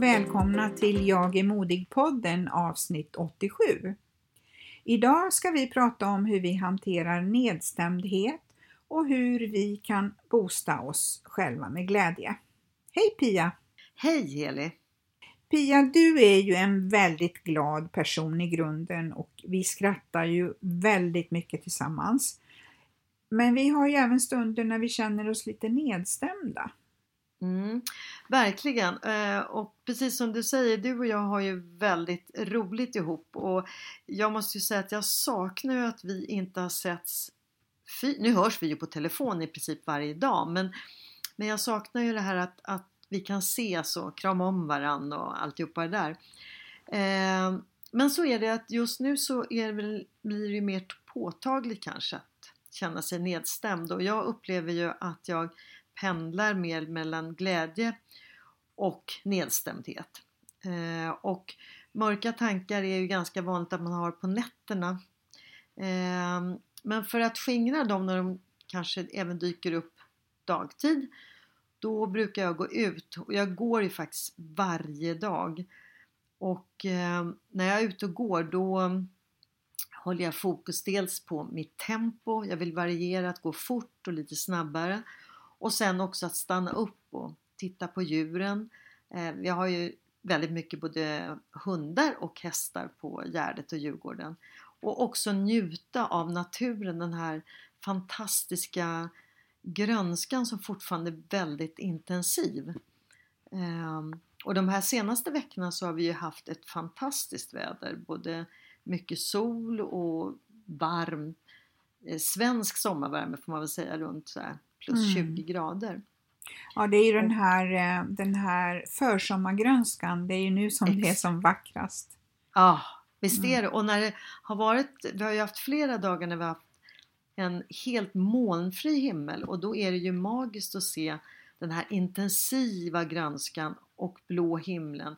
Och välkomna till Jag är modig-podden avsnitt 87. Idag ska vi prata om hur vi hanterar nedstämdhet och hur vi kan boosta oss själva med glädje. Hej Pia! Hej Heli! Pia, du är ju en väldigt glad person i grunden och vi skrattar ju väldigt mycket tillsammans. Men vi har ju även stunder när vi känner oss lite nedstämda. Mm, verkligen! Eh, och precis som du säger, du och jag har ju väldigt roligt ihop och jag måste ju säga att jag saknar ju att vi inte har setts Nu hörs vi ju på telefon i princip varje dag men, men jag saknar ju det här att, att vi kan ses och krama om varandra och alltihopa det där. Eh, men så är det att just nu så är det väl, blir det ju mer påtagligt kanske att känna sig nedstämd och jag upplever ju att jag pendlar mer mellan glädje och nedstämdhet. Eh, och mörka tankar är ju ganska vanligt att man har på nätterna. Eh, men för att skingra dem när de kanske även dyker upp dagtid då brukar jag gå ut och jag går ju faktiskt varje dag. Och eh, när jag är ute och går då håller jag fokus dels på mitt tempo, jag vill variera att gå fort och lite snabbare och sen också att stanna upp och titta på djuren. Eh, vi har ju väldigt mycket både hundar och hästar på Gärdet och Djurgården. Och också njuta av naturen, den här fantastiska grönskan som fortfarande är väldigt intensiv. Ehm, och de här senaste veckorna så har vi ju haft ett fantastiskt väder, både mycket sol och varm eh, svensk sommarvärme får man väl säga runt så här plus Mm. 20 grader. Ja, det är ju den här, eh, den här försommargrönskan, det är ju nu som det är Ex- som vackrast. Ja, visst Mm. är det. Och när det har varit, vi har ju haft flera dagar när vi har haft en helt molnfri himmel och då är det ju magiskt att se den här intensiva grönskan och blå himlen.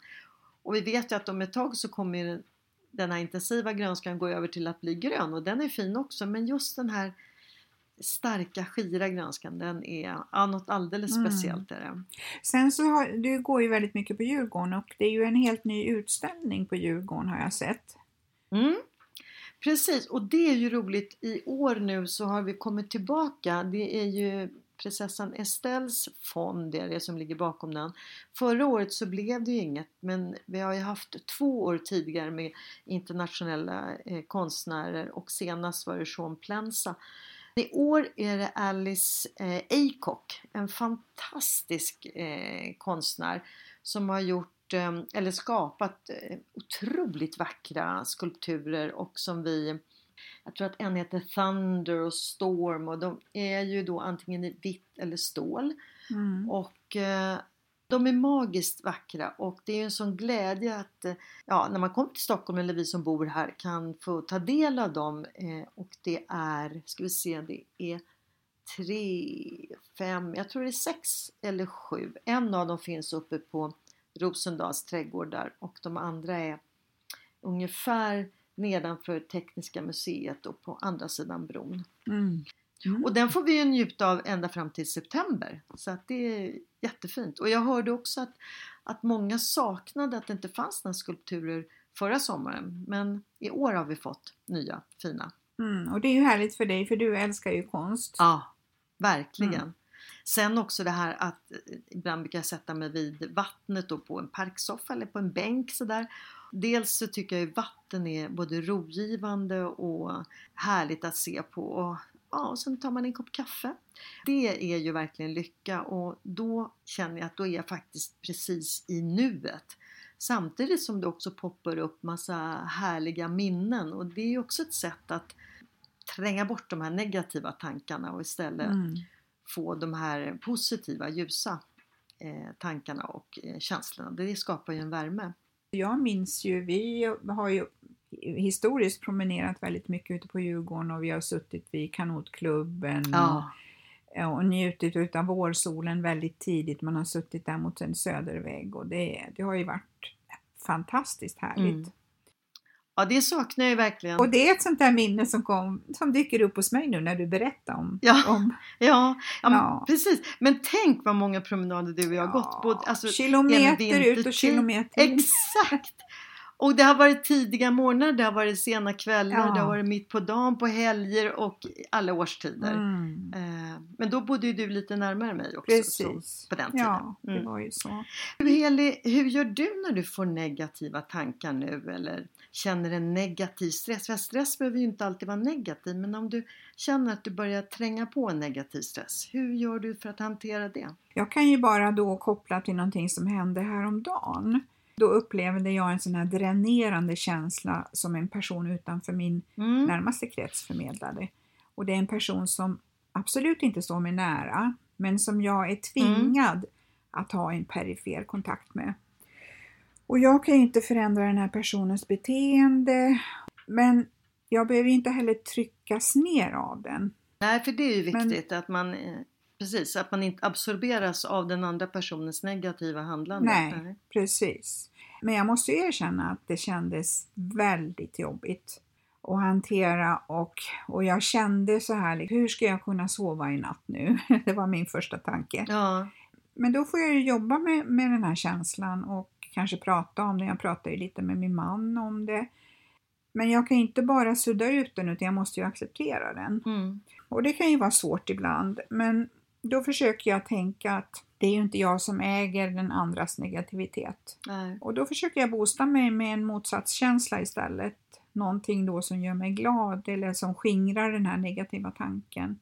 Och vi vet ju att om ett tag så kommer den här intensiva grönskan gå över till att bli grön och den är fin också men just den här starka skira grönskan den är ja, något alldeles Mm. speciellt. Är det. Sen så har, du går ju väldigt mycket på Djurgården och det är ju en helt ny utställning på Djurgården har jag sett. Mm. Precis, och det är ju roligt. I år nu så har vi kommit tillbaka. Det är ju prinsessan Estelles fond det är det som ligger bakom den. Förra året så blev det inget men vi har ju haft två år tidigare med internationella eh, konstnärer och senast var det Sean Plensa. I år är det Alice eh, Aycock, en fantastisk eh, konstnär som har gjort eh, eller skapat otroligt vackra skulpturer och som vi jag tror att en heter Thunder och Storm och de är ju då antingen i vitt eller stål Mm. och eh, de är magiskt vackra och det är en sån glädje att eh, ja, när man kommer till Stockholm eller vi som bor här kan få ta del av dem eh, och det är, ska vi se, det är tre, fem, jag tror det är sex eller sju. En av dem finns uppe på Rosendals trädgårdar och de andra är ungefär nedanför Tekniska museet och på andra sidan bron. Mm. Mm. Och den får vi ju njuta av ända fram till september. Så att det är jättefint. Och jag hörde också att, att många saknade att det inte fanns några skulpturer förra sommaren. Men i år har vi fått nya fina. Mm. Och det är ju härligt för dig för du älskar ju konst. Ja, verkligen. Mm. Sen också det här att eh, ibland brukar jag sätta mig vid vattnet då på en parksoffa eller på en bänk sådär. Dels så tycker jag ju vatten är både rogivande och härligt att se på. Och, ja, och sen tar man en kopp kaffe. Det är ju verkligen lycka och då känner jag att då är jag faktiskt precis i nuet. Samtidigt som det också poppar upp massa härliga minnen och det är ju också ett sätt att tränga bort de här negativa tankarna och istället Mm. få de här positiva, ljusa eh, tankarna och eh, känslorna. Det skapar ju en värme. Jag minns ju, vi har ju historiskt promenerat väldigt mycket ute på Djurgården och vi har suttit vid kanotklubben och, och njutit utav vårsolen väldigt tidigt. Man har suttit där mot en södervägg och det, det har ju varit fantastiskt härligt. Mm. ja, det saknar jag verkligen. Och det är ett sånt där minne som, kom, som dyker upp hos mig nu när du berättar om, Ja. om Ja, ja, men Ja. precis. Men tänk vad många promenader du och jag har gått. Både, alltså, kilometer ut och kilometer in. Exakt! Och det har varit tidiga morgnar, det har varit sena kvällar, Ja. det har varit mitt på dagen, på helger och alla årstider. Mm. Eh, Men då bodde ju du lite närmare mig också. Precis. På den tiden. Ja, det Mm. var ju så. Du, Heli, hur gör du när du får negativa tankar nu eller känner en negativ stress? För stress behöver ju inte alltid vara negativ men om du känner att du börjar tränga på en negativ stress, hur gör du för att hantera det? Jag kan ju bara då koppla till någonting som hände häromdagen. Då upplevde jag en sån här dränerande känsla som en person utanför min Mm. närmaste krets förmedlade. Och det är en person som absolut inte står mig nära, men som jag är tvingad att ha en perifer kontakt med. Och jag kan ju inte förändra den här personens beteende, men jag behöver inte heller tryckas ner av den. Nej, för det är ju Men- viktigt att man Precis, att man inte absorberas av den andra personens negativa handlande. Nej. Precis. Men jag måste erkänna att det kändes väldigt jobbigt att hantera och, och jag kände så här, liksom, hur ska jag kunna sova i natt nu? Det var min första tanke. Ja, Men då får jag ju jobba med, med den här känslan och kanske prata om det. Jag pratar ju lite med min man om det. Men jag kan inte bara sudda ut den utan jag måste ju acceptera den. mm. Och det kan ju vara svårt ibland, men då försöker jag tänka att det är ju inte jag som äger den andras negativitet. Nej. Och då försöker jag boosta mig med en motsatskänsla istället. Någonting då som gör mig glad eller som skingrar den här negativa tanken.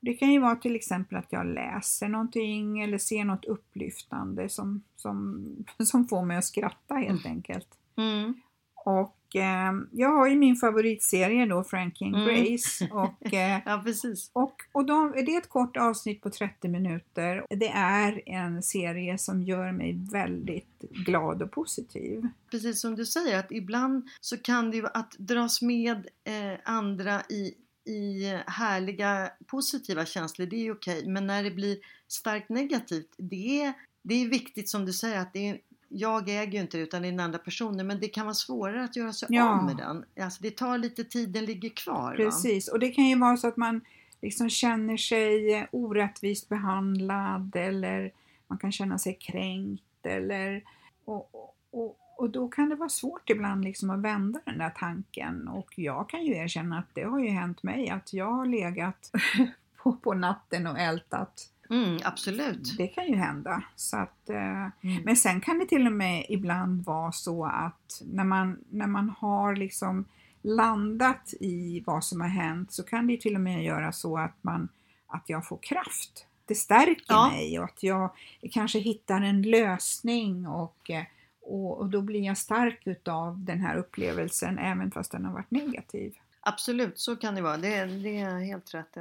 Det kan ju vara till exempel att jag läser någonting eller ser något upplyftande som, som, som får mig att skratta helt enkelt. Mm. Och eh, jag har ju min favoritserie då, Frankie and Mm. Grace. Och, eh, Ja, precis. och, och de, det är ett kort avsnitt på 30 minuter. Det är en serie som gör mig väldigt glad och positiv. Precis som du säger att ibland så kan det ju att dras med eh, andra i, i härliga positiva känslor, det är okej. Men när det blir starkt negativt, det är, det är viktigt som du säger att det är, jag äger ju inte det utan det är den andra personen men det kan vara svårare att göra sig Ja. av med den. Alltså det tar lite tid, den ligger kvar. Va? Precis, och det kan ju vara så att man liksom känner sig orättvist behandlad eller man kan känna sig kränkt eller och, och, och då kan det vara svårt ibland liksom att vända den där tanken och jag kan ju erkänna att det har ju hänt mig att jag har legat på, på natten och ältat. Mm, absolut. Det kan ju hända. Så att, eh, Mm. men sen kan det till och med ibland vara så att när man, när man har liksom landat i vad som har hänt så kan det till och med göra så att, man, att jag får kraft. Det stärker Ja. mig och att jag kanske hittar en lösning och, eh, och, och då blir jag stark utav den här upplevelsen även fast den har varit negativ. Absolut, så kan det vara. Det, det är helt rätt.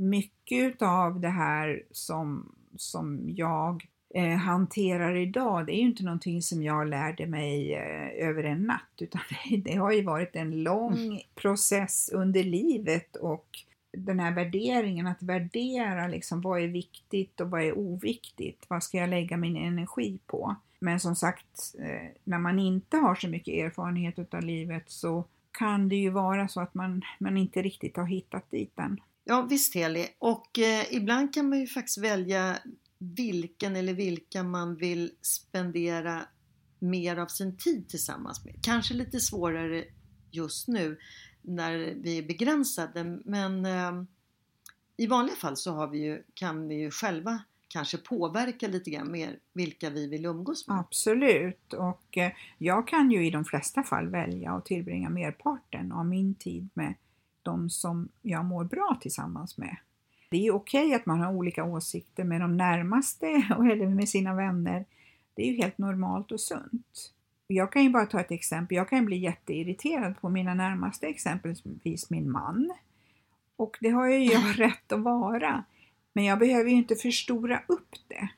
Mycket av det här som, som jag eh, hanterar idag, det är ju inte någonting som jag lärde mig eh, över en natt, utan det, har ju varit en lång process under livet och den här värderingen, att värdera liksom vad är viktigt och vad är oviktigt, vad ska jag lägga min energi på? Men som sagt, eh, när man inte har så mycket erfarenhet av livet så kan det ju vara så att man, man inte riktigt har hittat dit än. Ja visst Heli, och eh, ibland kan man ju faktiskt välja vilken eller vilka man vill spendera mer av sin tid tillsammans med. Kanske lite svårare just nu när vi är begränsade men eh, i vanliga fall så har vi ju, kan vi ju själva kanske påverka lite grann mer vilka vi vill umgås med. Absolut och eh, jag kan ju i de flesta fall välja att tillbringa merparten av min tid med de som jag mår bra tillsammans med. Det är okej att man har olika åsikter med de närmaste eller med sina vänner. Det är ju helt normalt och sunt. Jag kan ju bara ta ett exempel. Jag kan bli jätteirriterad på mina närmaste, exempelvis min man. Och det har ju jag rätt att vara. Men jag behöver ju inte förstora upp det.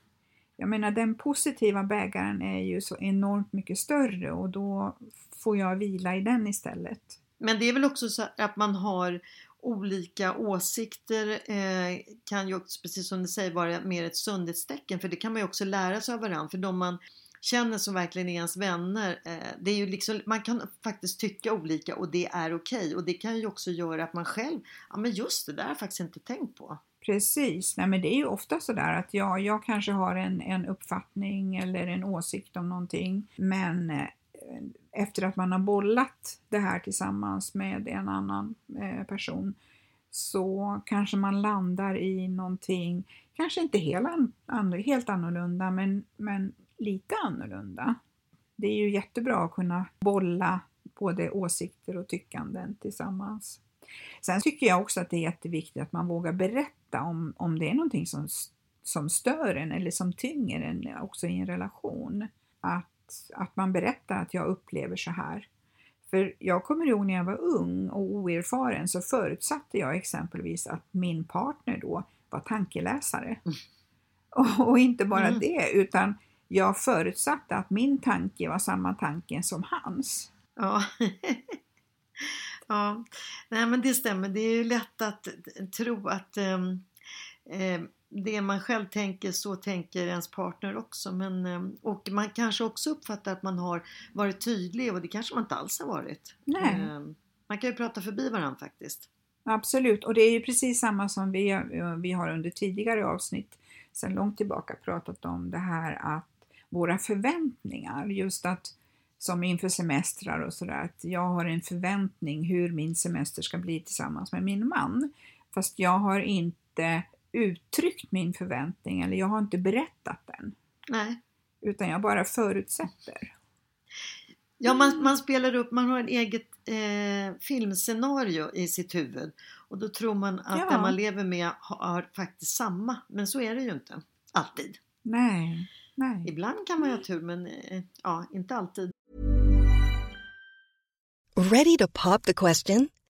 Jag menar den positiva bägaren är ju så enormt mycket större och då får jag vila i den istället. Men det är väl också så att man har olika åsikter eh, kan ju också, precis som du säger, vara mer ett sundhetstecken för det kan man ju också lära sig av varandra. För de man känner som verkligen är ens vänner, eh, det är ju liksom, man kan faktiskt tycka olika och det är okej. Okay. Och det kan ju också göra att man själv, ja men just det där har jag faktiskt inte tänkt på. Precis, nej men det är ju ofta sådär att ja, jag kanske har en, en uppfattning eller en åsikt om någonting men eh, efter att man har bollat det här tillsammans med en annan eh, person så kanske man landar i någonting, kanske inte helt, an, helt annorlunda men, men lite annorlunda. Det är ju jättebra att kunna bolla både åsikter och tyckanden tillsammans. Sen tycker jag också att det är jätteviktigt att man vågar berätta om, om det är någonting som, som stör en eller som tynger en också i en relation. Att, att man berättar att jag upplever så här. För jag kommer ihåg när jag var ung och oerfaren så förutsatte jag exempelvis att min partner då var tankeläsare. Mm. Och, och, inte bara mm. det utan jag förutsatte att min tanke var samma tanke som hans. Ja. Ja, nej men det stämmer. Det är ju lätt att tro att eh, det man själv tänker, så tänker ens partner också. Men, eh, och man kanske också uppfattar att man har varit tydlig och det kanske man inte alls har varit. Nej. Eh, man kan ju prata förbi varandra faktiskt. Absolut, och det är ju precis samma som vi, vi har under tidigare avsnitt sedan långt tillbaka pratat om det här att våra förväntningar, just att som inför semestrar och sådär, att jag har en förväntning hur min semester ska bli tillsammans med min man. Fast jag har inte uttryckt min förväntning eller jag har inte berättat den. Nej. Utan jag bara förutsätter. Ja, man, man spelar upp, man har ett eget eh, filmscenario i sitt huvud och då tror man att ja. den man lever med har, faktiskt samma, men så är det ju inte alltid. Nej. Nej. Ibland kan man ju ha tur men eh, ja, inte alltid. Ready to pop the question?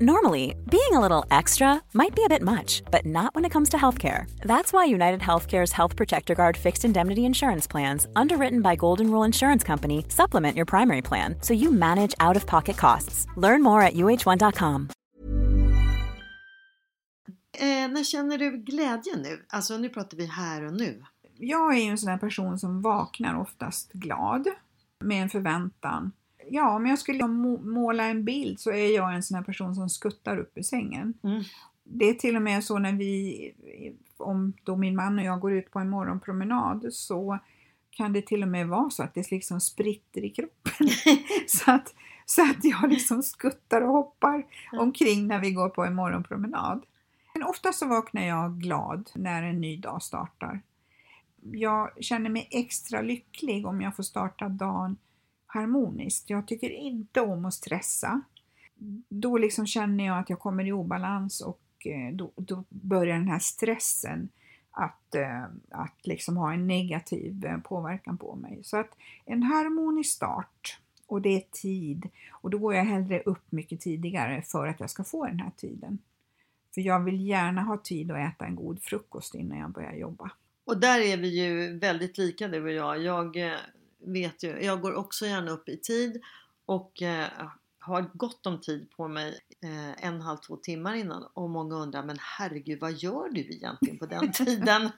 Normally, being a little extra might be a bit much, but not when it comes to healthcare. That's why United Healthcare's Health Protector Guard fixed indemnity insurance plans, underwritten by Golden Rule Insurance Company, supplement your primary plan so you manage out-of-pocket costs. Learn more at uh1.com. Eh, när känner du glädje nu? Alltså nu pratar vi här och nu. Jag är ju en sån där person som vaknar oftast glad med en förväntan. Ja, om jag skulle måla en bild så är jag en sån här person som skuttar upp i sängen. Mm. Det är till och med så när vi, om då min man och jag går ut på en morgonpromenad så kan det till och med vara så att det liksom spritter i kroppen. så, att, så att jag liksom skuttar och hoppar omkring när vi går på en morgonpromenad. Men ofta så vaknar jag glad när en ny dag startar. Jag känner mig extra lycklig om jag får starta dagen harmoniskt. Jag tycker inte om att stressa. Då liksom känner jag att jag kommer i obalans och eh, då, då börjar den här stressen att, eh, att liksom ha en negativ eh, påverkan på mig. Så att en harmonisk start och det är tid och då går jag hellre upp mycket tidigare för att jag ska få den här tiden. För jag vill gärna ha tid att äta en god frukost innan jag börjar jobba. Och där är vi ju väldigt lika du och jag. Jag vet ju, jag går också gärna upp i tid och eh, har gott om tid på mig eh, en, halv, två timmar innan och många undrar men herregud vad gör du egentligen på den tiden?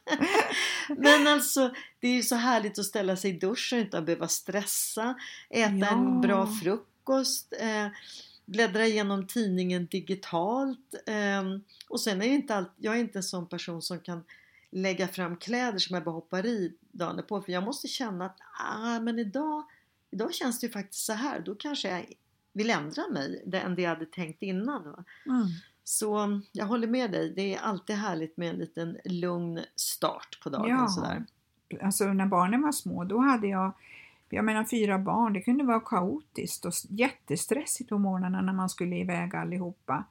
men alltså det är ju så härligt att ställa sig i duschen och inte behöva stressa, äta ja. en bra frukost, eh, bläddra igenom tidningen digitalt eh, och sen är jag inte allt, jag är inte en sån person som kan lägga fram kläder som jag bara hoppar i dagen på för jag måste känna att ah, men idag, idag känns det ju faktiskt så här. Då kanske jag vill ändra mig än det jag hade tänkt innan. Mm. Så jag håller med dig. Det är alltid härligt med en liten lugn start på dagen. Ja. Sådär. Alltså när barnen var små då hade jag jag menar fyra barn, det kunde vara kaotiskt och jättestressigt på morgnarna när man skulle iväg allihopa.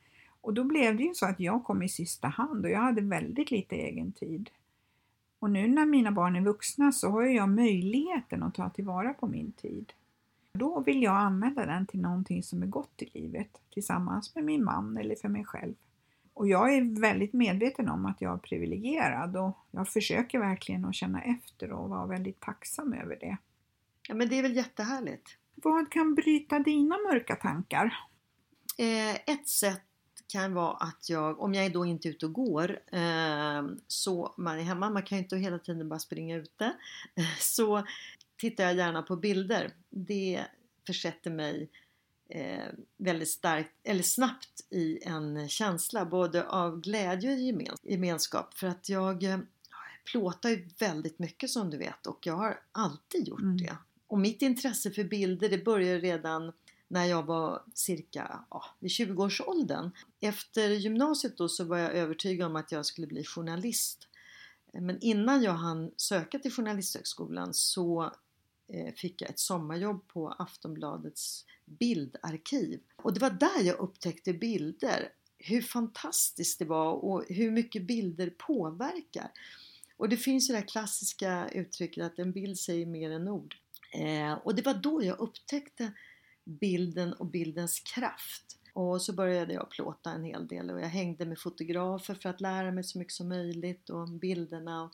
Och då blev det ju så att jag kom i sista hand och jag hade väldigt lite egen tid. Och nu när mina barn är vuxna så har jag möjligheten att ta tillvara på min tid. Då vill jag använda den till någonting som är gott i livet tillsammans med min man eller för mig själv. Och jag är väldigt medveten om att jag är privilegierad och jag försöker verkligen att känna efter och vara väldigt tacksam över det. Ja men det är väl jättehärligt. Vad kan bryta dina mörka tankar? Eh, ett sätt kan vara att jag, om jag är då inte ute och går, eh, så man är hemma, man kan ju inte hela tiden bara springa ute, så tittar jag gärna på bilder. Det försätter mig eh, väldigt starkt, eller snabbt i en känsla både av glädje och gemenskap för att jag eh, plåtar ju väldigt mycket som du vet och jag har alltid gjort mm. det. Och mitt intresse för bilder det började redan när jag var cirka ja, vid 20-årsåldern. Efter gymnasiet då så var jag övertygad om att jag skulle bli journalist. Men innan jag hann söka till Journalisthögskolan så eh, fick jag ett sommarjobb på Aftonbladets bildarkiv. Och det var där jag upptäckte bilder. Hur fantastiskt det var och hur mycket bilder påverkar. Och det finns ju det här klassiska uttrycket att en bild säger mer än ord. Eh, och det var då jag upptäckte bilden och bildens kraft. Och så började jag plåta en hel del och jag hängde med fotografer för att lära mig så mycket som möjligt och bilderna.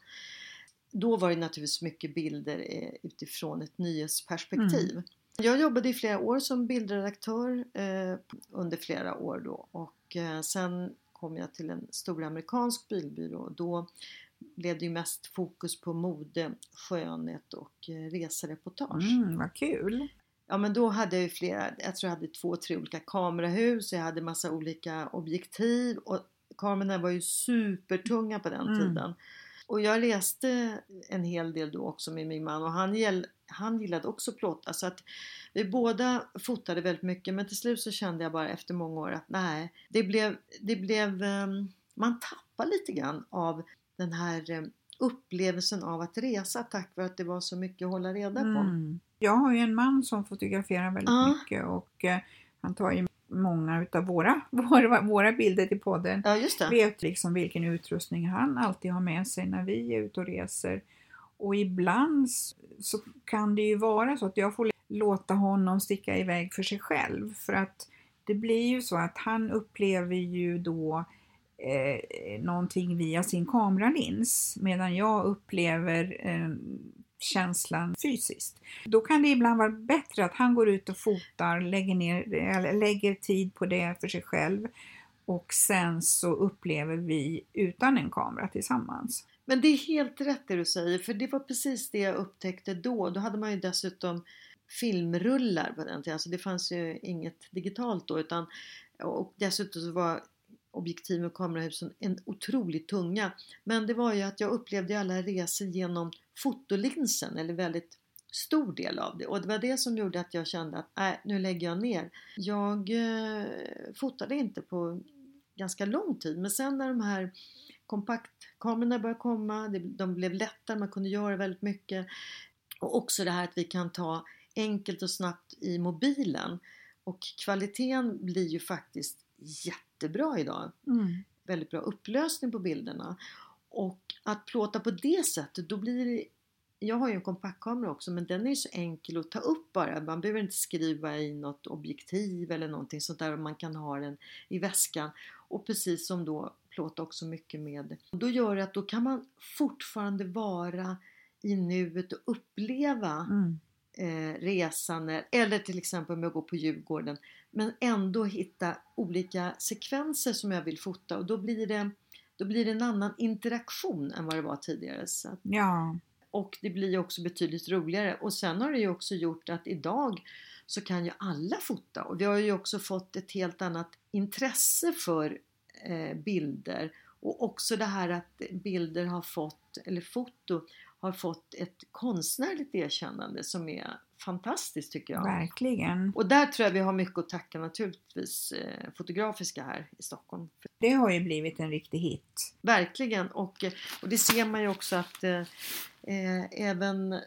Då var det naturligtvis mycket bilder eh, utifrån ett nyhetsperspektiv. Mm. Jag jobbade i flera år som bildredaktör eh, under flera år då och eh, sen kom jag till en stor amerikansk bilbyrå och då blev det ju mest fokus på mode, skönhet och eh, resereportage. Mm, vad kul! Ja men då hade jag ju flera, jag tror jag hade två, tre olika kamerahus, jag hade massa olika objektiv och kamerorna var ju supertunga på den mm. tiden. Och jag reste en hel del då också med min man och han, han gillade också plåta så att vi båda fotade väldigt mycket men till slut så kände jag bara efter många år att nej, det blev, det blev um, man tappar lite grann av den här um, upplevelsen av att resa tack vare att det var så mycket att hålla reda på. Mm. Jag har ju en man som fotograferar väldigt ah. mycket och eh, han tar ju många utav våra, våra, våra bilder till podden. Ja, just det. Vet liksom vilken utrustning han alltid har med sig när vi är ute och reser. Och ibland så kan det ju vara så att jag får låta honom sticka iväg för sig själv. För att det blir ju så att han upplever ju då eh, någonting via sin kameralins medan jag upplever eh, känslan fysiskt. Då kan det ibland vara bättre att han går ut och fotar, lägger, ner, eller lägger tid på det för sig själv och sen så upplever vi utan en kamera tillsammans. Men det är helt rätt det du säger för det var precis det jag upptäckte då. Då hade man ju dessutom filmrullar på den tiden. Alltså det fanns ju inget digitalt då utan och dessutom så var objektiv med kamerahusen en otroligt tunga. Men det var ju att jag upplevde alla resor genom fotolinsen eller väldigt stor del av det och det var det som gjorde att jag kände att nej, nu lägger jag ner. Jag eh, fotade inte på ganska lång tid men sen när de här kompaktkamerorna började komma, de blev lättare, man kunde göra väldigt mycket och också det här att vi kan ta enkelt och snabbt i mobilen och kvaliteten blir ju faktiskt jättebra idag. Mm. Väldigt bra upplösning på bilderna. Och att plåta på det sättet, då blir det jag har ju en kompaktkamera också men den är ju så enkel att ta upp bara. Man behöver inte skriva i något objektiv eller någonting sånt där. Man kan ha den i väskan. Och precis som då plåta också mycket med. Då gör det att då kan man fortfarande vara i nuet och uppleva Mm. Eh, resan eller till exempel om jag går på Djurgården. Men ändå hitta olika sekvenser som jag vill fota och då blir det, då blir det en annan interaktion än vad det var tidigare. Så att, Ja, och det blir också betydligt roligare. Och sen har det ju också gjort att idag så kan ju alla fota och vi har ju också fått ett helt annat intresse för eh, bilder. Och också det här att bilder har fått, eller foto har fått ett konstnärligt erkännande som är fantastiskt tycker jag. verkligen. Och där tror jag vi har mycket att tacka naturligtvis eh, Fotografiska här i Stockholm. Det har ju blivit en riktig hit. Verkligen och, eh, och det ser man ju också att eh, eh, även eh,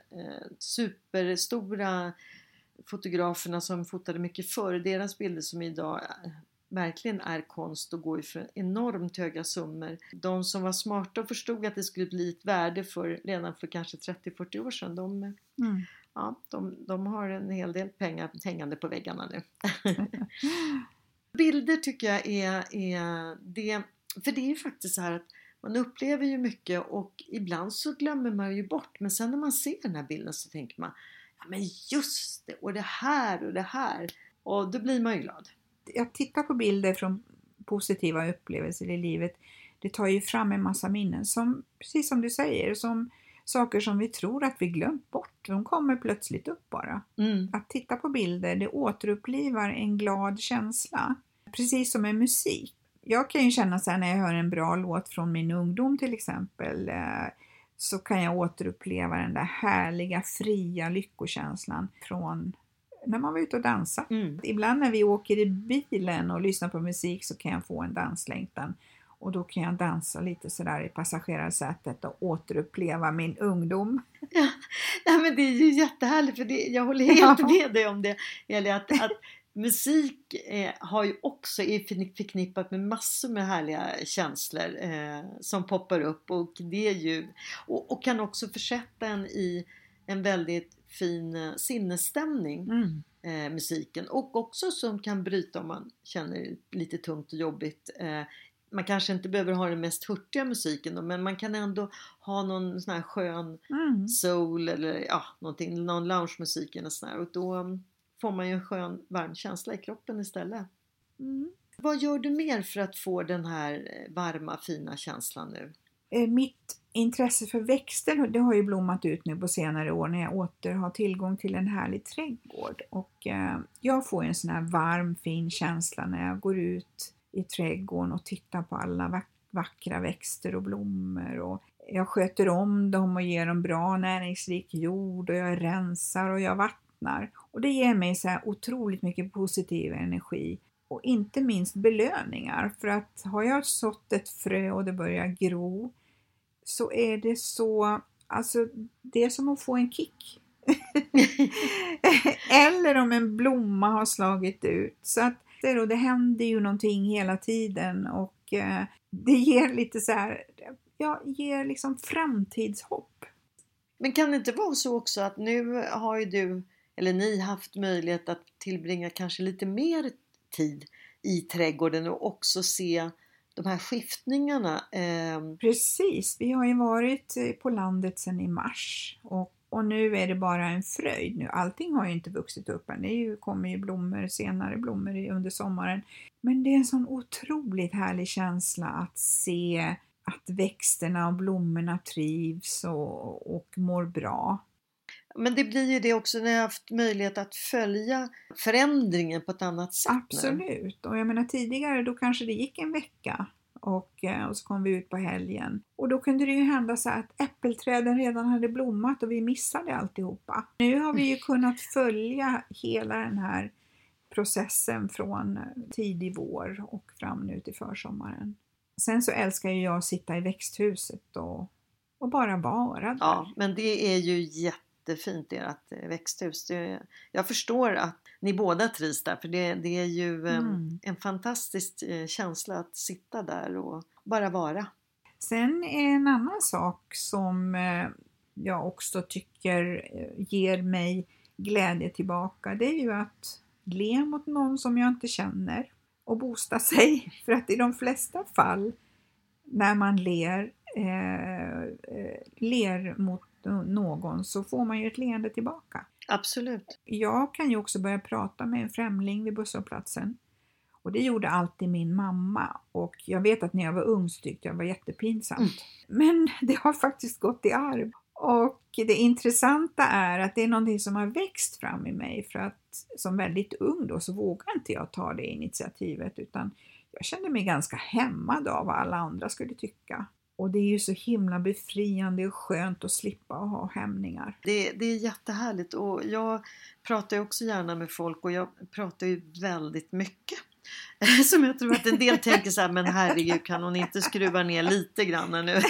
superstora fotograferna som fotade mycket förr, deras bilder som idag verkligen är konst och går ju för enormt höga summor. De som var smarta och förstod att det skulle bli ett värde för, redan för kanske 30-40 år sedan, de, Mm. ja, de, de har en hel del pengar hängande på väggarna nu. Bilder tycker jag är, är det, för det är ju faktiskt så här att man upplever ju mycket och ibland så glömmer man ju bort men sen när man ser den här bilden så tänker man ja men just det och det här och det här och då blir man ju glad. Jag tittar på bilder från positiva upplevelser i livet. Det tar ju fram en massa minnen som, precis som du säger, som saker som vi tror att vi glömt bort. De kommer plötsligt upp bara. Mm. Att titta på bilder, det återupplivar en glad känsla. Precis som med musik. Jag kan ju känna så här när jag hör en bra låt från min ungdom till exempel, eh, så kan jag återuppleva den där härliga, fria lyckokänslan från när man var ute och dansade. Mm. Ibland när vi åker i bilen och lyssnar på musik så kan jag få en danslängtan. Och då kan jag dansa lite sådär i passagerarsätet och återuppleva min ungdom. Nej men det är ju jättehärligt för det, jag håller helt Ja. med dig om det Eli, att, att musik eh, har ju också är förkni- förknippat med massor med härliga känslor eh, som poppar upp och det är ju och, och kan också försätta en i en väldigt fin eh, sinnesstämning Mm. eh, musiken och också som kan bryta om man känner det lite tungt och jobbigt. Eh, man kanske inte behöver ha den mest hurtiga musiken då, men man kan ändå ha någon sån här skön Mm. soul eller ja, någonting, någon loungemusik eller sån här, och då um, får man ju en skön varm känsla i kroppen istället. Mm. Vad gör du mer för att få den här eh, varma fina känslan nu? Eh, Mitt intresse för växter det har ju blommat ut nu på senare år när jag åter har tillgång till en härlig trädgård. Och eh, jag får en sån här varm fin känsla när jag går ut i trädgården och tittar på alla vack- vackra växter och blommor. Och jag sköter om dem och ger dem bra näringsrik jord och jag rensar och jag vattnar. Och det ger mig så här otroligt mycket positiv energi och inte minst belöningar. För att har jag sått ett frö och det börjar gro så är det så, alltså det är som att få en kick. Eller om en blomma har slagit ut. Så att och det händer ju någonting hela tiden och eh, det ger lite så här, ja, ger liksom framtidshopp. Men kan det inte vara så också att nu har ju du, eller ni, haft möjlighet att tillbringa kanske lite mer tid i trädgården och också se de här skiftningarna. Ehm, Precis, vi har ju varit eh, på landet sedan i mars och, och nu är det bara en fröjd. Nu, allting har ju inte vuxit upp än, det ju, kommer ju blommor, senare blommor under sommaren. Men det är en sån otroligt härlig känsla att se att växterna och blommorna trivs och, och mår bra. Men det blir ju det också när jag har haft möjlighet att följa förändringen på ett annat sätt. Nu. Absolut. Och jag menar tidigare då kanske det gick en vecka och, eh, och så kom vi ut på helgen. Och då kunde det ju hända så att äppelträden redan hade blommat och vi missade alltihopa. Nu har vi ju kunnat följa hela den här processen från tidig vår och fram nu till försommaren. Sen så älskar ju jag att sitta i växthuset och, och bara vara där. Ja, men det är ju jättefint ert eh, växthus. Det, jag förstår att ni båda trivs där för det, det är ju eh, Mm. en fantastisk eh, känsla att sitta där och bara vara. Sen är en annan sak som jag också tycker ger mig glädje tillbaka, det är ju att le mot någon som jag inte känner och boosta sig. För att i de flesta fall när man ler, eh, ler mot någon så får man ju ett leende tillbaka. Absolut. Jag kan ju också börja prata med en främling vid busshållplatsen. Och det gjorde alltid min mamma. Och jag vet att när jag var ung så tyckte jag det var jättepinsamt. Mm. Men det har faktiskt gått i arv. Och det intressanta är att det är någonting som har växt fram i mig. För att som väldigt ung då så vågade inte jag ta det initiativet. Utan jag kände mig ganska hämmad av vad alla andra skulle tycka. Och det är ju så himla befriande och skönt att slippa att ha hämningar. Det, det är jättehärligt och jag pratar ju också gärna med folk och jag pratar ju väldigt mycket. Som jag tror att en del tänker så här, men herregud kan hon inte skruva ner lite grann nu?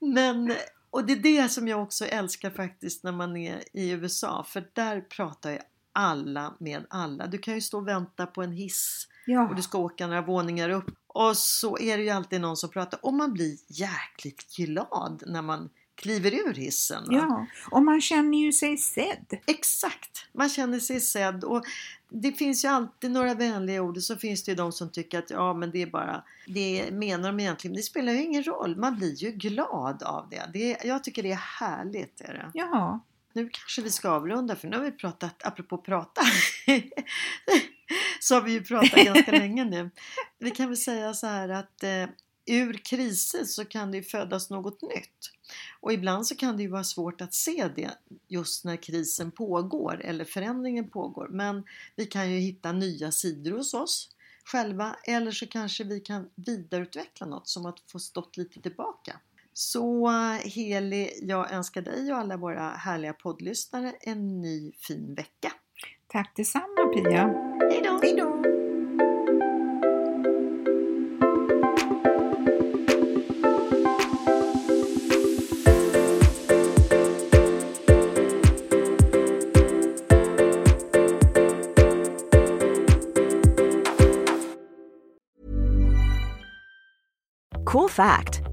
men, och det är det som jag också älskar faktiskt när man är i USA, för där pratar ju alla med alla. Du kan ju stå och vänta på en hiss Ja. och du ska åka några våningar upp och så är det ju alltid någon som pratar och man blir jäkligt glad när man kliver ur hissen. va? Ja, och man känner ju sig sedd. Exakt, man känner sig sedd och det finns ju alltid några vänliga ord och så finns det ju de som tycker att ja men det är bara, det menar de egentligen, det spelar ju ingen roll, man blir ju glad av det. det är, jag tycker det är härligt. Är det. Ja, Nu kanske vi ska avrunda för nu har vi pratat, apropå prata, så har vi ju pratat ganska länge nu. Vi kan väl säga så här att eh, ur kriser så kan det ju födas något nytt. Och ibland så kan det ju vara svårt att se det just när krisen pågår eller förändringen pågår. Men vi kan ju hitta nya sidor hos oss själva eller så kanske vi kan vidareutveckla något som att få stått lite tillbaka. Så Heli, jag önskar dig och alla våra härliga poddlyssnare en ny fin vecka. tack detsamma Pia. Hej då! Hej då! Cool fact